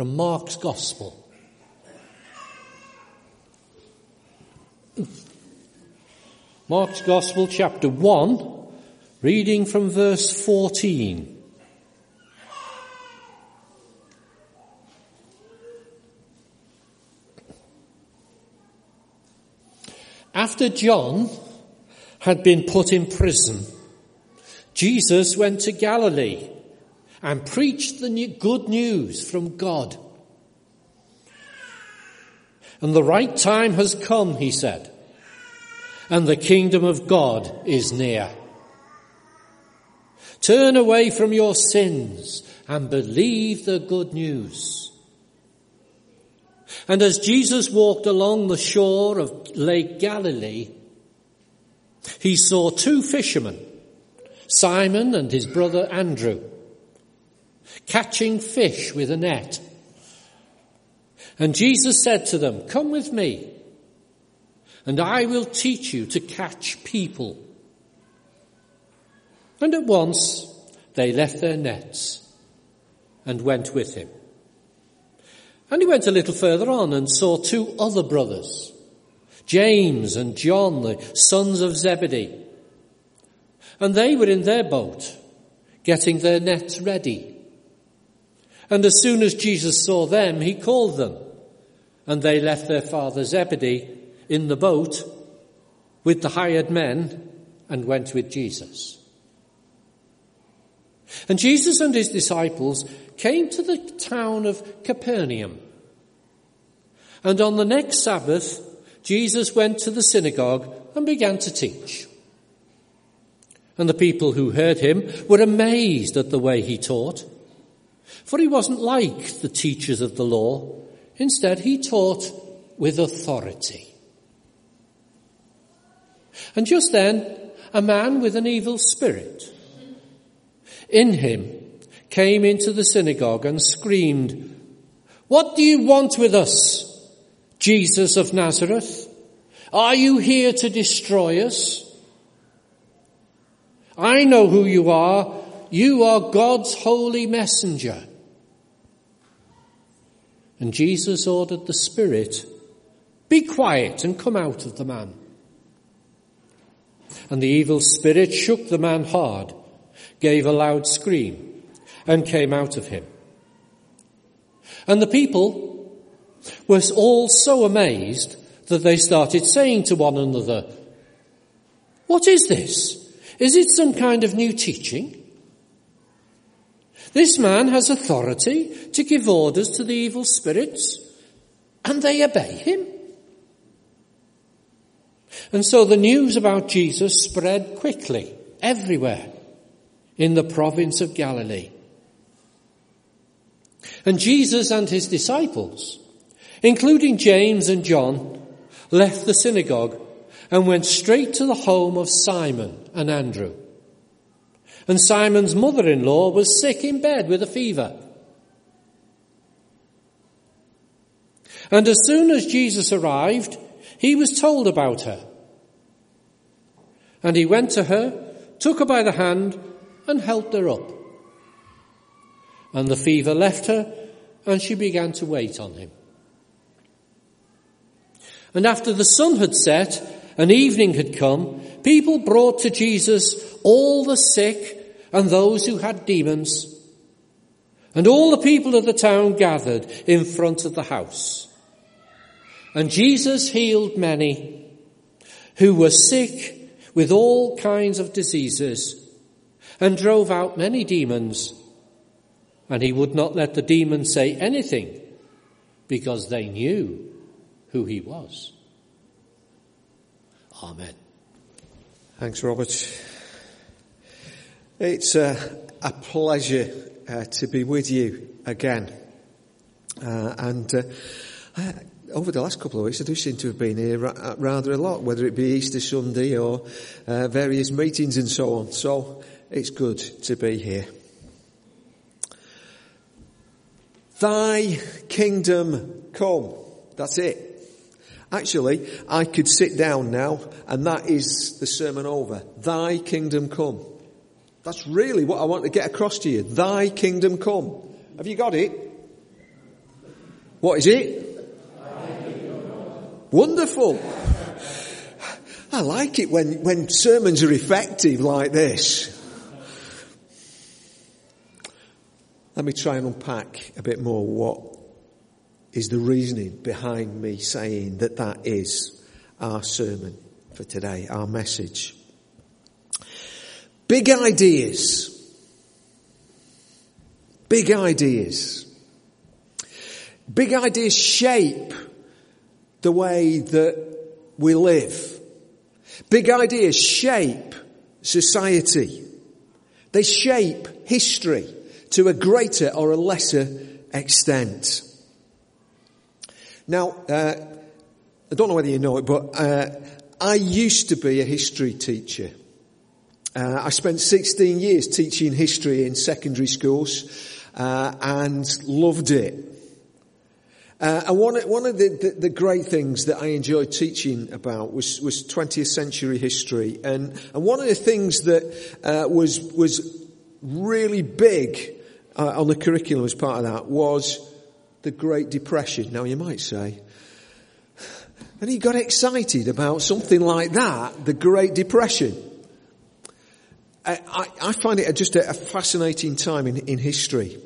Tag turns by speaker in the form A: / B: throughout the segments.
A: from Mark's Gospel. Mark's Gospel, chapter 1, reading from verse 14. After John had been put in prison, Jesus went to Galilee and preached the good news from God. And the right time has come, he said, and the kingdom of God is near. Turn away from your sins and believe the good news. And as Jesus walked along the shore of Lake Galilee, he saw two fishermen, Simon and his brother Andrew, catching fish with a net. And Jesus said to them, Come with me, and I will teach you to catch people. And at once they left their nets and went with him. And he went a little further on and saw two other brothers, James and John, the sons of Zebedee. And they were in their boat, getting their nets ready. And as soon as Jesus saw them, he called them. And they left their father Zebedee in the boat with the hired men and went with Jesus. And Jesus and his disciples came to the town of Capernaum. And on the next Sabbath, Jesus went to the synagogue and began to teach. And the people who heard him were amazed at the way he taught. For he wasn't like the teachers of the law. Instead, he taught with authority. And just then, a man with an evil spirit in him came into the synagogue and screamed, What do you want with us, Jesus of Nazareth? Are you here to destroy us? I know who you are. You are God's holy messenger. And Jesus ordered the spirit, Be quiet and come out of the man. And the evil spirit shook the man hard, gave a loud scream, and came out of him. And the people were all so amazed that they started saying to one another, What is this? Is it some kind of new teaching? This man has authority to give orders to the evil spirits, and they obey him. And so the news about Jesus spread quickly everywhere in the province of Galilee. And Jesus and his disciples, including James and John, left the synagogue and went straight to the home of Simon and Andrew. And Simon's mother-in-law was sick in bed with a fever. And as soon as Jesus arrived, he was told about her. And he went to her, took her by the hand, and helped her up. And the fever left her, and she began to wait on him. And after the sun had set and evening had come, people brought to Jesus all the sick and those who had demons. And all the people of the town gathered in front of the house. And Jesus healed many who were sick with all kinds of diseases and drove out many demons. And he would not let the demons say anything because they knew who he was. Amen.
B: Thanks, Robert. It's uh, a pleasure uh, to be with you again. Uh, and uh, over the last couple of weeks, I do seem to have been here ra- rather a lot, whether it be Easter Sunday or uh, various meetings and so on. So it's good to be here. Thy kingdom come. That's it. Actually, I could sit down now and that is the sermon over. Thy kingdom come. That's really what I want to get across to you. Thy kingdom come. Have you got it? What is it? Wonderful. I like it when, when sermons are effective like this. Let me try and unpack a bit more what is the reasoning behind me saying that that is our sermon for today, our message. Big ideas. Big ideas. Big ideas shape the way that we live. Big ideas shape society. They shape history to a greater or a lesser extent. Now, uh, I don't know whether you know it, but uh, I used to be a history teacher. Uh, I spent 16 years teaching history in secondary schools uh, and loved it. Uh, and one, one of the, the, the, great things that I enjoyed teaching about was, was 20th century history. And, and one of the things that uh, was, was really big uh, on the curriculum as part of that was the Great Depression. Now you might say, and he got excited about something like that, the Great Depression. I, I, find it just a, a fascinating time in, in history.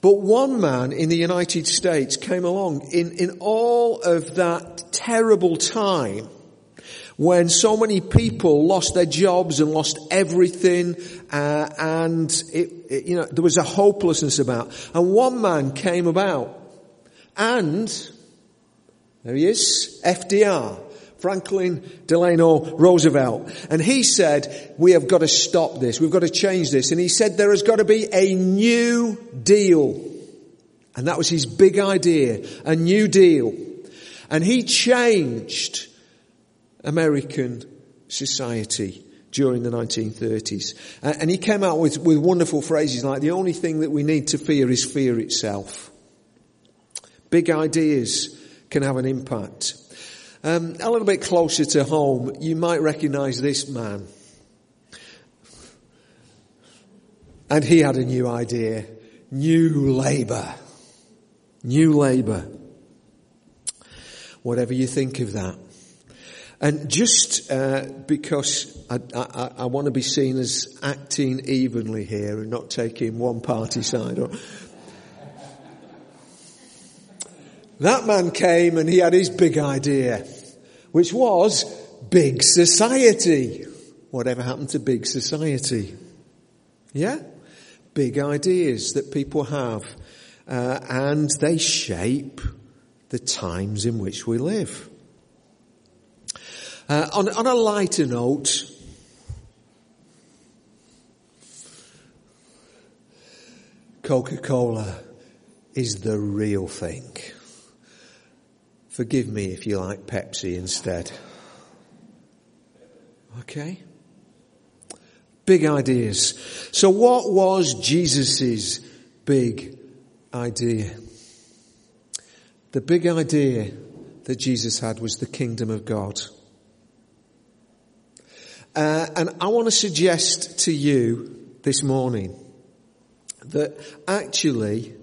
B: But one man in the United States came along in, in all of that terrible time when so many people lost their jobs and lost everything, uh, and it, it, you know there was a hopelessness about. And one man came about, and there he is, FDR, Franklin Delano Roosevelt. And he said, we have got to stop this. We've got to change this. And he said there has got to be a new deal. And that was his big idea, a new deal. And he changed American society during the 1930s. And he came out with, with wonderful phrases like, the only thing that we need to fear is fear itself. Big ideas can have an impact. Um, a little bit closer to home, you might recognize this man. And he had a new idea. New Labour. New Labour. Whatever you think of that. And just uh, because I, I, I, want to be seen as acting evenly here and not taking one party side, or, that man came and he had his big idea, which was big society. Whatever happened to big society? Yeah? Big ideas that people have, uh, and they shape the times in which we live. Uh, on, on a lighter note, Coca-Cola is the real thing. Forgive me if you like Pepsi instead. Okay? Big ideas. So what was Jesus' big idea? The big idea that Jesus had was the kingdom of God. Uh, and I want to suggest to you this morning that actually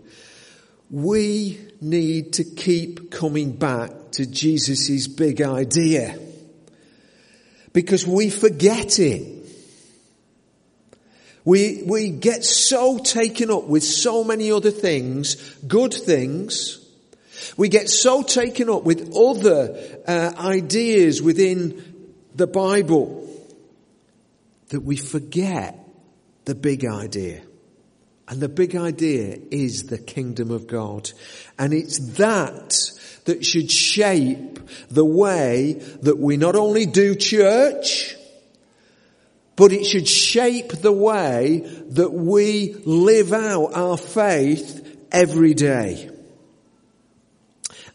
B: we need to keep coming back to Jesus' big idea because we forget it. We, we get so taken up with so many other things, good things. We get so taken up with other uh, ideas within the Bible that we forget the big idea. And the big idea is the kingdom of God. And it's that that should shape the way that we not only do church, but it should shape the way that we live out our faith every day.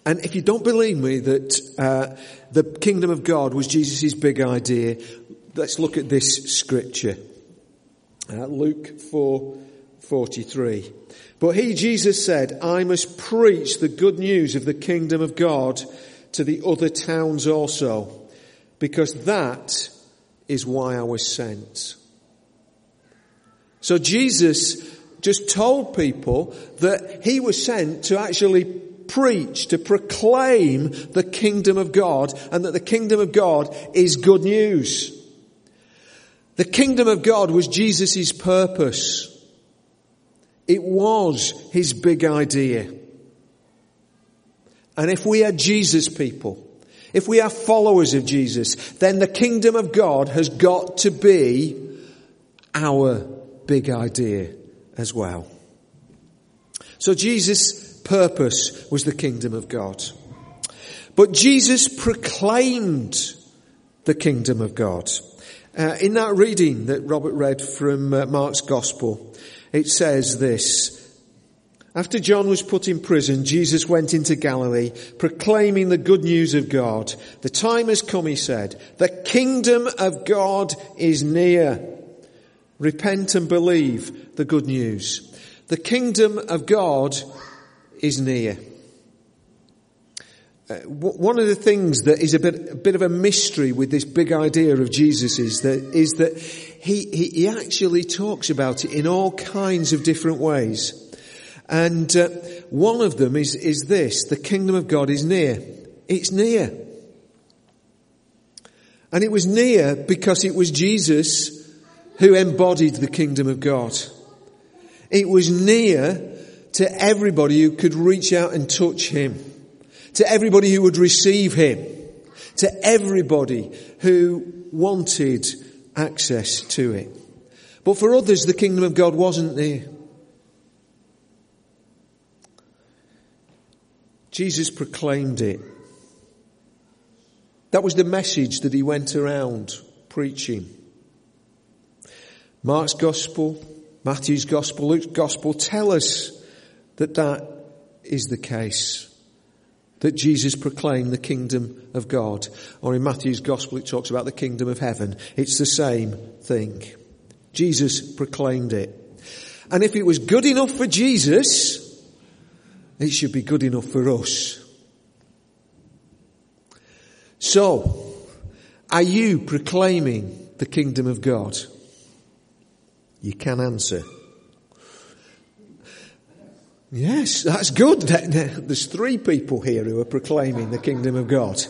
B: And if you don't believe me that uh, the kingdom of God was Jesus' big idea, let's look at this scripture. Uh, Luke 4, 43. But he, Jesus said, I must preach the good news of the kingdom of God to the other towns also, because that is why I was sent. So Jesus just told people that he was sent to actually preach, to proclaim the kingdom of God and that the kingdom of God is good news. The kingdom of God was Jesus' purpose. It was his big idea. And if we are Jesus people, if we are followers of Jesus, then the kingdom of God has got to be our big idea as well. So Jesus' purpose was the kingdom of God. But Jesus proclaimed the kingdom of God. Uh, in that reading that Robert read from uh, Mark's Gospel, it says this, after John was put in prison, Jesus went into Galilee, proclaiming the good news of God. The time has come, he said. The kingdom of God is near. Repent and believe the good news. The kingdom of God is near. Uh, one of the things that is a bit, a bit of a mystery with this big idea of Jesus is that, is that he, he, he actually talks about it in all kinds of different ways. And uh, one of them is, is this, the kingdom of God is near. It's near. And it was near because it was Jesus who embodied the kingdom of God. It was near to everybody who could reach out and touch him, to everybody who would receive him, to everybody who wanted access to it. But for others, the kingdom of God wasn't there. Jesus proclaimed it. That was the message that he went around preaching. Mark's gospel, Matthew's gospel, Luke's gospel tell us that that is the case. That Jesus proclaimed the kingdom of God. Or in Matthew's gospel it talks about the kingdom of heaven. It's the same thing. Jesus proclaimed it. And if it was good enough for Jesus, it should be good enough for us. So, are you proclaiming the kingdom of God? You can answer. Yes, that's good. There's three people here who are proclaiming the kingdom of God.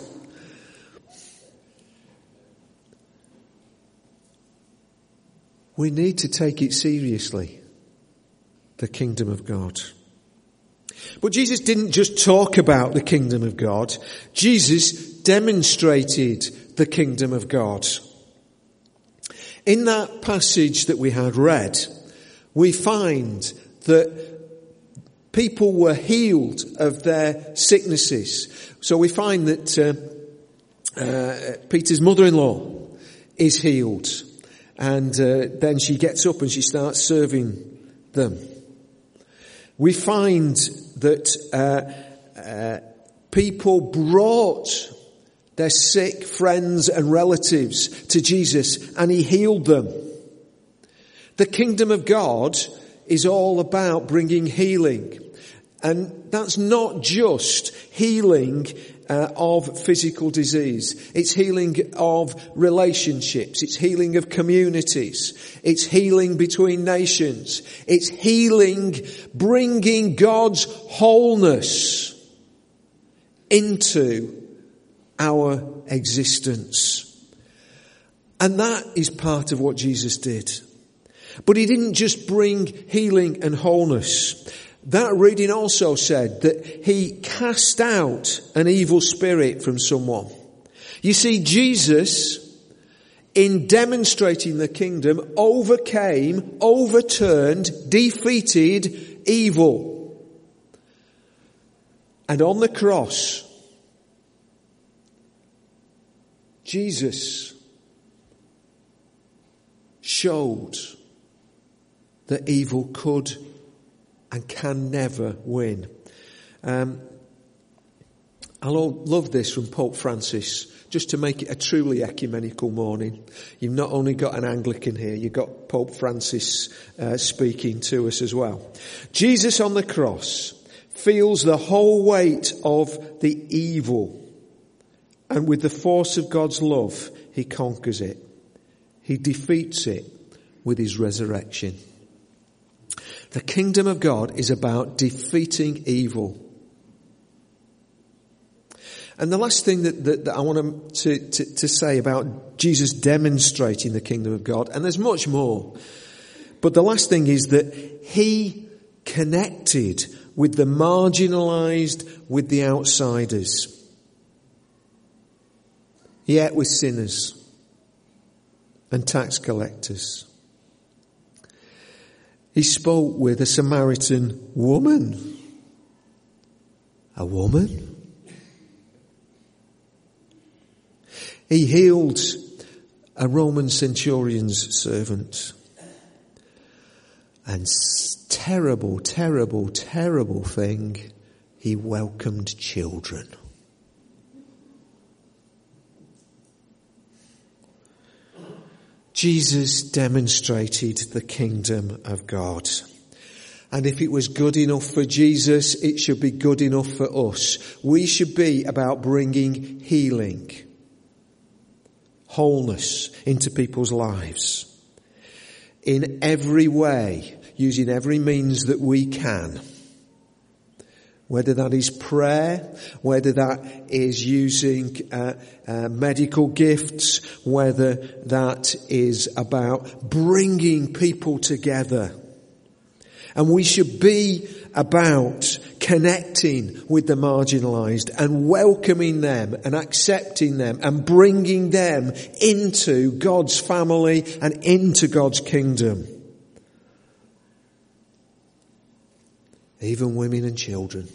B: We need to take it seriously. The kingdom of God. But Jesus didn't just talk about the kingdom of God. Jesus demonstrated the kingdom of God. In that passage that we had read, we find that people were healed of their sicknesses. So we find that uh, uh, Peter's mother-in-law is healed, and uh, then she gets up and she starts serving them we find that uh, uh, people brought their sick friends and relatives to Jesus and he healed them. The kingdom of God is all about bringing healing. And that's not just healing uh, of physical disease. It's healing of relationships. It's healing of communities. It's healing between nations. It's healing, bringing God's wholeness into our existence. And that is part of what Jesus did. But he didn't just bring healing and wholeness. That reading also said that he cast out an evil spirit from someone. You see, Jesus, in demonstrating the kingdom, overcame, overturned, defeated evil. And on the cross, Jesus showed that evil could and can never win. Um, I love this from Pope Francis, just to make it a truly ecumenical morning. You've not only got an Anglican here, you've got Pope Francis uh, speaking to us as well. Jesus on the cross feels the whole weight of the evil, and with the force of God's love, he conquers it. He defeats it with his resurrection. The kingdom of God is about defeating evil. And the last thing that, that, that I want to, to, to say about Jesus demonstrating the kingdom of God, and there's much more, but the last thing is that he connected with the marginalized, with the outsiders. He ate with sinners and tax collectors. He spoke with a Samaritan woman. A woman? He healed a Roman centurion's servant. And terrible, terrible, terrible thing, he welcomed children. Jesus demonstrated the kingdom of God. And if it was good enough for Jesus, it should be good enough for us. We should be about bringing healing wholeness into people's lives in every way, using every means that we can. Whether that is prayer, whether that is using uh, uh, medical gifts, whether that is about bringing people together. And we should be about connecting with the marginalized and welcoming them and accepting them and bringing them into God's family and into God's kingdom. Even women and children.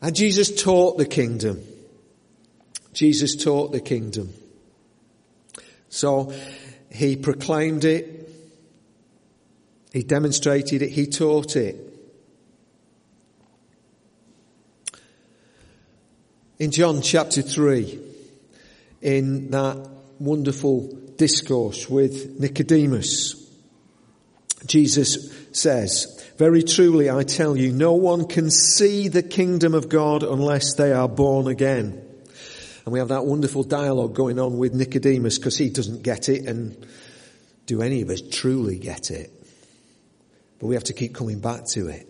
B: And Jesus taught the kingdom. Jesus taught the kingdom. So he proclaimed it, he demonstrated it. He taught it. In John chapter 3, in that wonderful discourse with Nicodemus, Jesus says, Very truly I tell you, no one can see the kingdom of God unless they are born again. And we have that wonderful dialogue going on with Nicodemus because he doesn't get it and do any of us truly get it? But we have to keep coming back to it.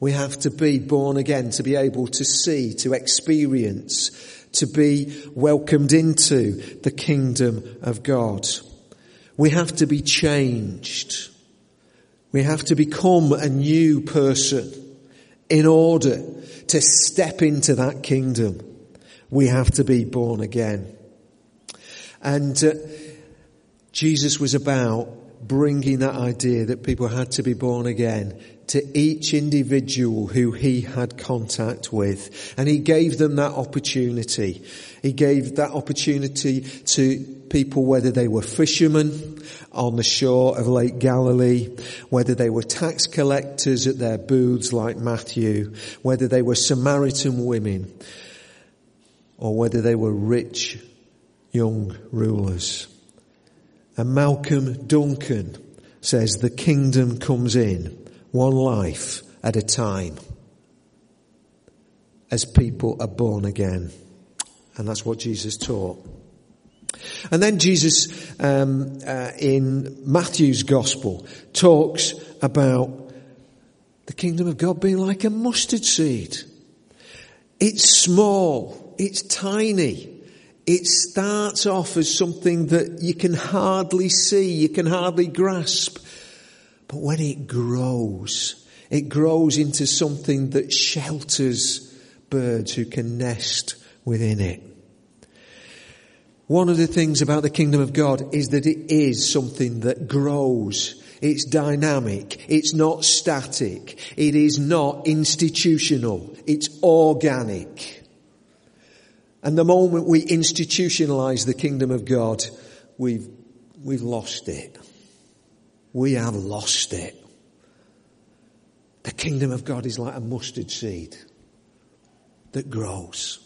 B: We have to be born again to be able to see, to experience, to be welcomed into the kingdom of God. We have to be changed. We have to become a new person in order to step into that kingdom. We have to be born again. And uh, Jesus was about bringing that idea that people had to be born again to each individual who he had contact with. And he gave them that opportunity. He gave that opportunity to people whether they were fishermen on the shore of Lake Galilee, whether they were tax collectors at their booths like Matthew, whether they were Samaritan women, or whether they were rich young rulers. And Malcolm Duncan says the kingdom comes in one life at a time as people are born again. And that's what Jesus taught. And then Jesus, um, uh, in Matthew's gospel, talks about the kingdom of God being like a mustard seed. It's small. It's tiny. It starts off as something that you can hardly see, you can hardly grasp. But when it grows, it grows into something that shelters birds who can nest within it. One of the things about the kingdom of God is that it is something that grows. It's dynamic. It's not static. It is not institutional. It's organic. And the moment we institutionalize the kingdom of God, we've, we've lost it. We have lost it. The kingdom of God is like a mustard seed that grows.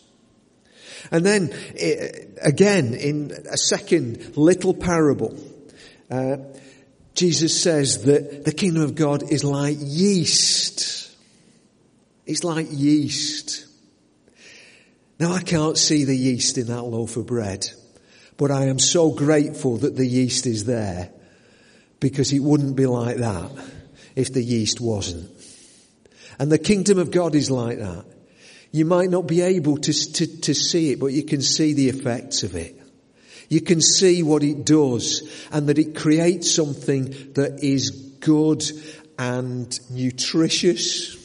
B: And then, eh, again, in a second little parable, uh, Jesus says that the kingdom of God is like yeast. It's like yeast. Now I can't see the yeast in that loaf of bread, but I am so grateful that the yeast is there because it wouldn't be like that if the yeast wasn't. And the kingdom of God is like that. You might not be able to, to, to see it, but you can see the effects of it. You can see what it does and that it creates something that is good and nutritious.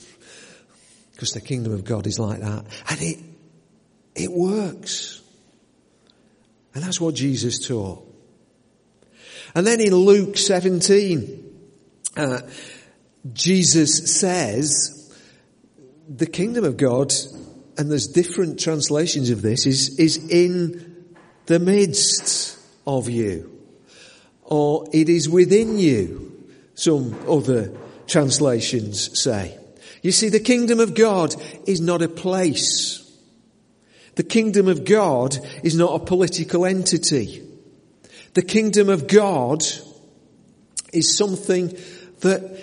B: Because the kingdom of God is like that. And it, it works. And that's what Jesus taught. And then in Luke 17, uh, Jesus says, the kingdom of God, and there's different translations of this, is, is in the midst of you. Or it is within you, some other translations say. You see, the kingdom of God is not a place. The kingdom of God is not a political entity. The kingdom of God is something that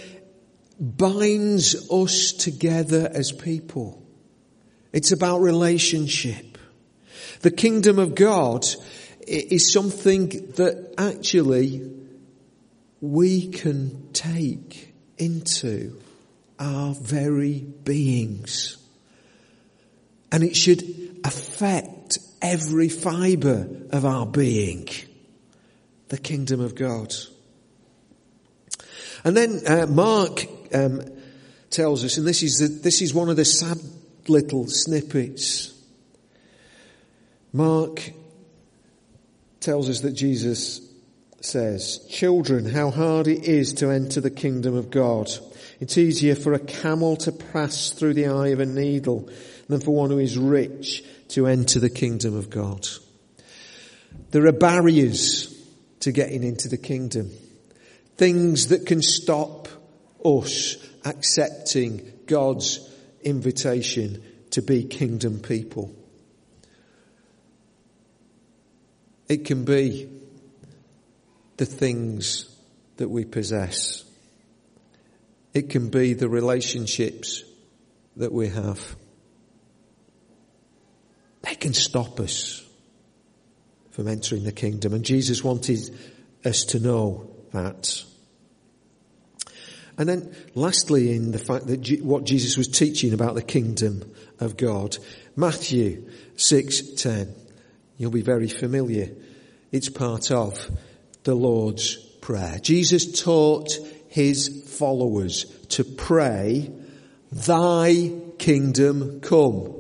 B: binds us together as people. It's about relationship. The kingdom of God is something that actually we can take into our very beings. And it should affect every fibre of our being. The kingdom of God. And then uh, Mark um, tells us, and this is the, this is one of the sad little snippets. Mark tells us that Jesus says, "Children, how hard it is to enter the kingdom of God. It's easier for a camel to pass through the eye of a needle than for one who is rich to enter the kingdom of God." There are barriers to getting into the kingdom. Things that can stop us accepting God's invitation to be kingdom people. It can be the things that we possess. It can be the relationships that we have. They can stop us from entering the kingdom. And Jesus wanted us to know that. And then lastly in the fact that what Jesus was teaching about the kingdom of God, Matthew 6:10. You'll be very familiar. It's part of the Lord's prayer. Jesus taught his followers to pray, thy kingdom come.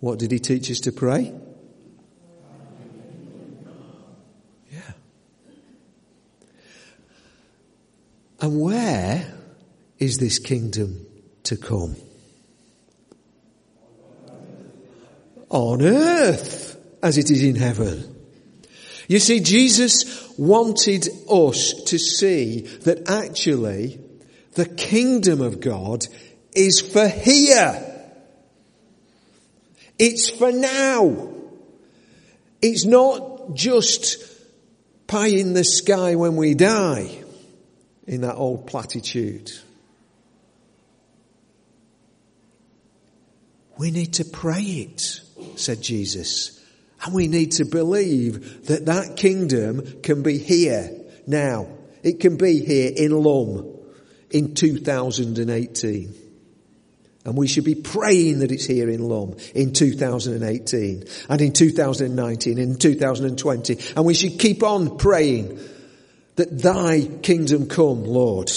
B: What did he teach us to pray? And where is this kingdom to come? On earth as it is in heaven. You see, Jesus wanted us to see that actually the kingdom of God is for here. It's for now. It's not just pie in the sky when we die in that old platitude. We need to pray it, said Jesus. And we need to believe that that kingdom can be here now. It can be here in Lum in 2018. And we should be praying that it's here in Lum in 2018 and in 2019 and in 2020. And we should keep on praying that thy kingdom come, Lord.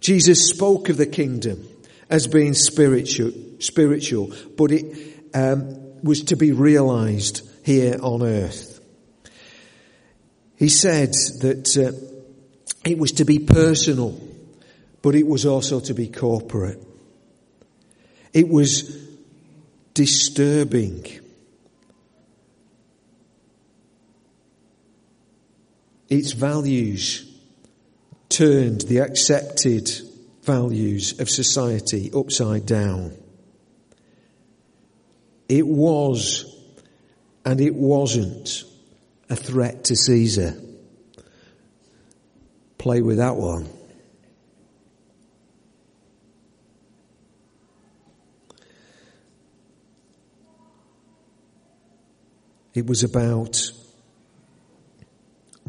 B: Jesus spoke of the kingdom as being spiritual, spiritual, but it um, was to be realized here on earth. He said that uh, it was to be personal, but it was also to be corporate. It was disturbing its values turned the accepted values of society upside down. It was and it wasn't a threat to Caesar. Play with that one. It was about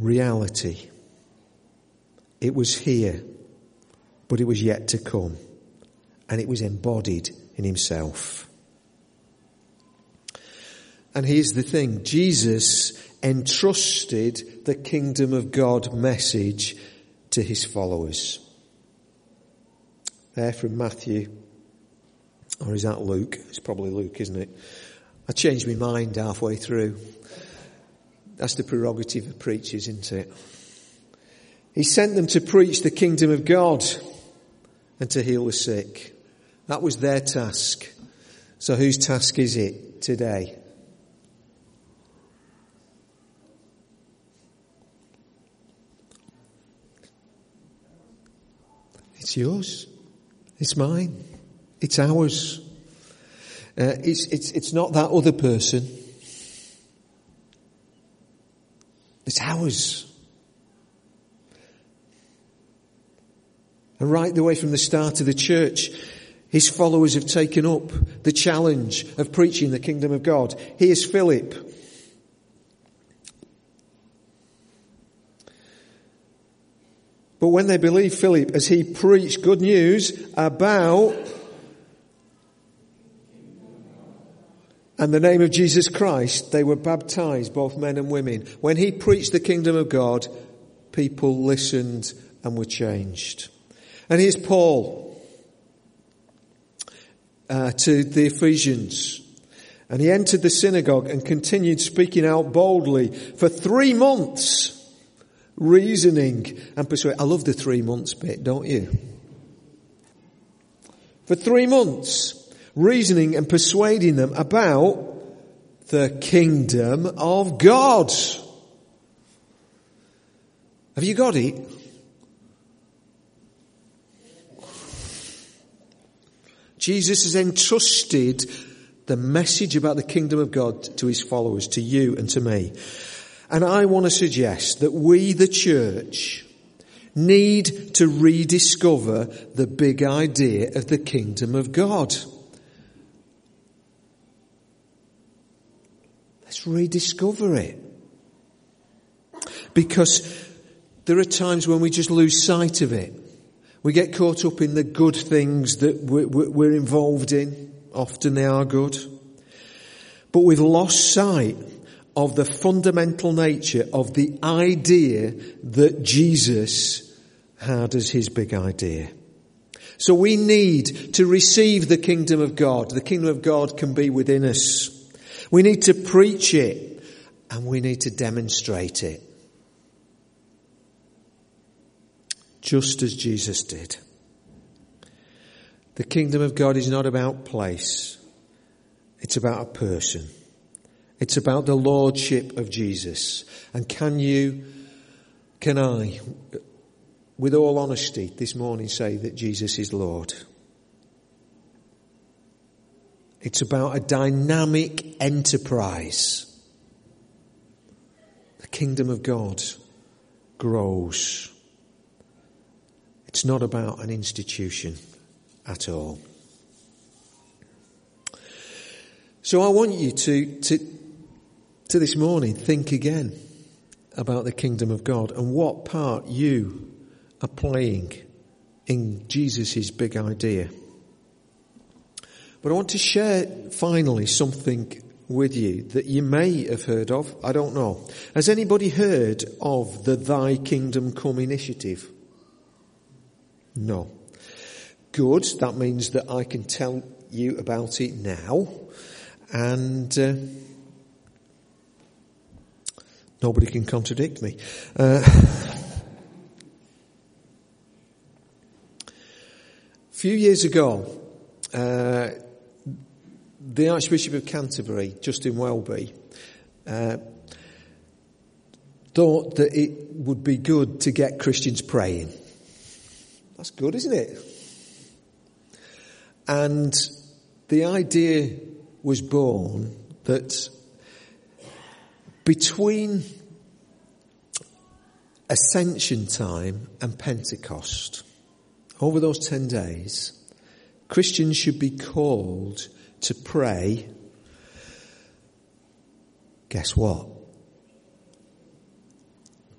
B: reality. It was here, but it was yet to come. And it was embodied in himself. And here's the thing Jesus entrusted the kingdom of God message to his followers. There from Matthew, or is that Luke? It's probably Luke, isn't it? I changed my mind halfway through. That's the prerogative of preachers, isn't it? He sent them to preach the kingdom of God and to heal the sick. That was their task. So whose task is it today? It's yours. It's mine. It's ours. Uh, it's, it's, it's not that other person. It's ours. And right the way from the start of the church, his followers have taken up the challenge of preaching the kingdom of God. Here's Philip. But when they believed Philip as he preached good news about and the name of Jesus Christ, they were baptized, both men and women. When he preached the kingdom of God, people listened and were changed. And here's Paul uh, to the Ephesians. And he entered the synagogue and continued speaking out boldly for three months reasoning and persuading. I love the three months bit, don't you? For three months, reasoning and persuading them about the kingdom of God. Have you got it? Jesus has entrusted the message about the kingdom of God to his followers, to you and to me. And I want to suggest that we, the church, need to rediscover the big idea of the kingdom of God. Let's rediscover it. Because there are times when we just lose sight of it. We get caught up in the good things that we're involved in. Often they are good. But we've lost sight of the fundamental nature of the idea that Jesus had as his big idea. So we need to receive the kingdom of God. The kingdom of God can be within us. We need to preach it and we need to demonstrate it. Just as Jesus did. The kingdom of God is not about place. It's about a person. It's about the lordship of Jesus. And can you, can I, with all honesty this morning say that Jesus is Lord? It's about a dynamic enterprise. The kingdom of God grows. It's not about an institution at all. So I want you to, to, to this morning think again about the kingdom of God and what part you are playing in Jesus' big idea. But I want to share finally something with you that you may have heard of. I don't know. Has anybody heard of the Thy Kingdom Come initiative? No. Good. That means that I can tell you about it now. And, uh, Nobody can contradict me. Uh, a few years ago, uh, the Archbishop of Canterbury, Justin Welby, uh, thought that it would be good to get Christians praying. That's good, isn't it? And the idea was born that between Ascension time and Pentecost, over those 10 days, Christians should be called to pray. Guess what?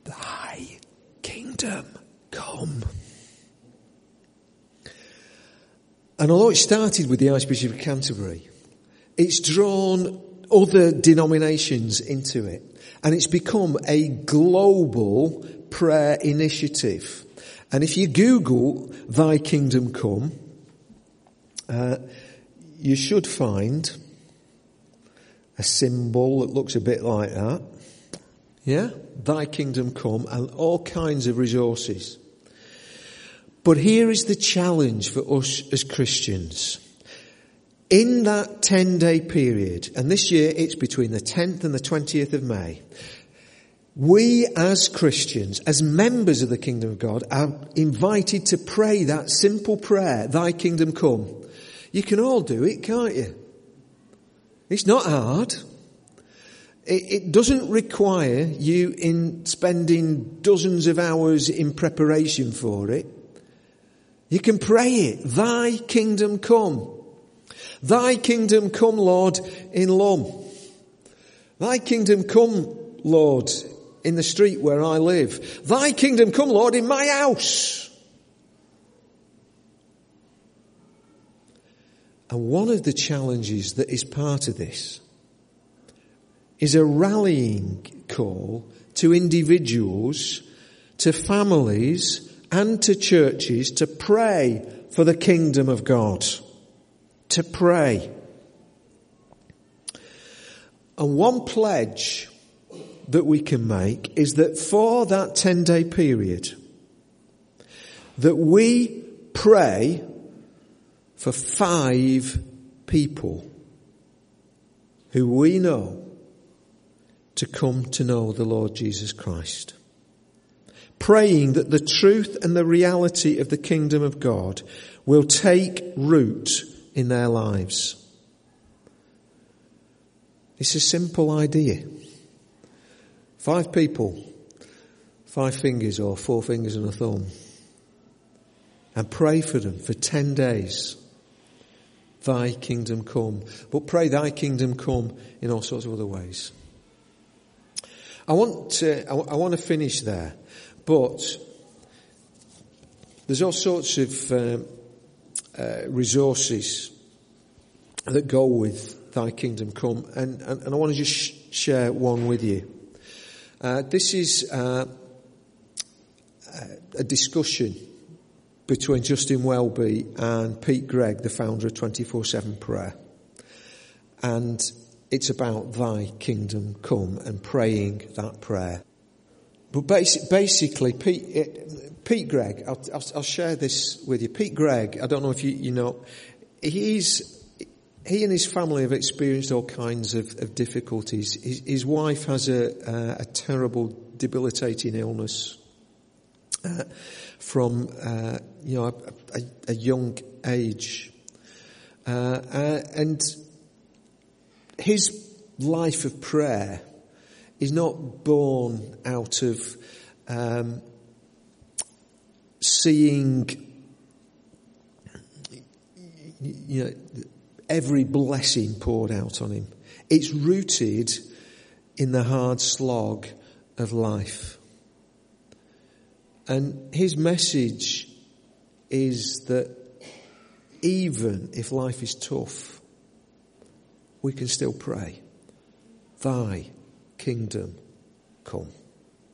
B: Thy kingdom come. And although it started with the Archbishop of Canterbury, it's drawn other denominations into it. And it's become a global prayer initiative. And if you Google Thy Kingdom Come, uh, you should find a symbol that looks a bit like that. Yeah? Thy kingdom come and all kinds of resources. But here is the challenge for us as Christians. In that 10 day period, and this year it's between the 10th and the 20th of May, we as Christians, as members of the kingdom of God, are invited to pray that simple prayer, Thy kingdom come. You can all do it, can't you? It's not hard. It, it doesn't require you in spending dozens of hours in preparation for it. You can pray it. Thy kingdom come. Thy kingdom come, Lord, in Lom. Thy kingdom come, Lord, in the street where I live. Thy kingdom come, Lord, in my house. And one of the challenges that is part of this is a rallying call to individuals, to families, and to churches to pray for the kingdom of God. To pray. And one pledge that we can make is that for that 10 day period, that we pray for five people who we know to come to know the Lord Jesus Christ. Praying that the truth and the reality of the kingdom of God will take root in their lives. It's a simple idea. Five people, five fingers or four fingers and a thumb. And pray for them for ten days. Thy kingdom come. But pray thy kingdom come in all sorts of other ways. I want to, I, want to finish there, but there's all sorts of um, uh, resources that go with Thy Kingdom Come, and, and, and I want to just sh- share one with you. Uh, this is uh, a discussion between Justin Welby and Pete Greig, the founder of 24-7 Prayer. And it's about thy kingdom come and praying that prayer. But basically, Pete, Pete Greig, I'll, I'll, I'll, share this with you. Pete Greig, I don't know if you, you know, he's, he and his family have experienced all kinds of, of difficulties. His, his, wife has a, uh, a terrible, debilitating illness uh, from, uh, you know, a, a, a young age. Uh, uh and his life of prayer is not born out of um, seeing you know, every blessing poured out on him. It's rooted in the hard slog of life. And his message is that even if life is tough, we can still pray, Thy kingdom come.